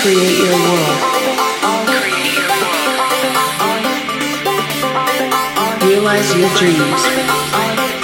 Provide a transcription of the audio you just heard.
Create your world. Realize your dreams.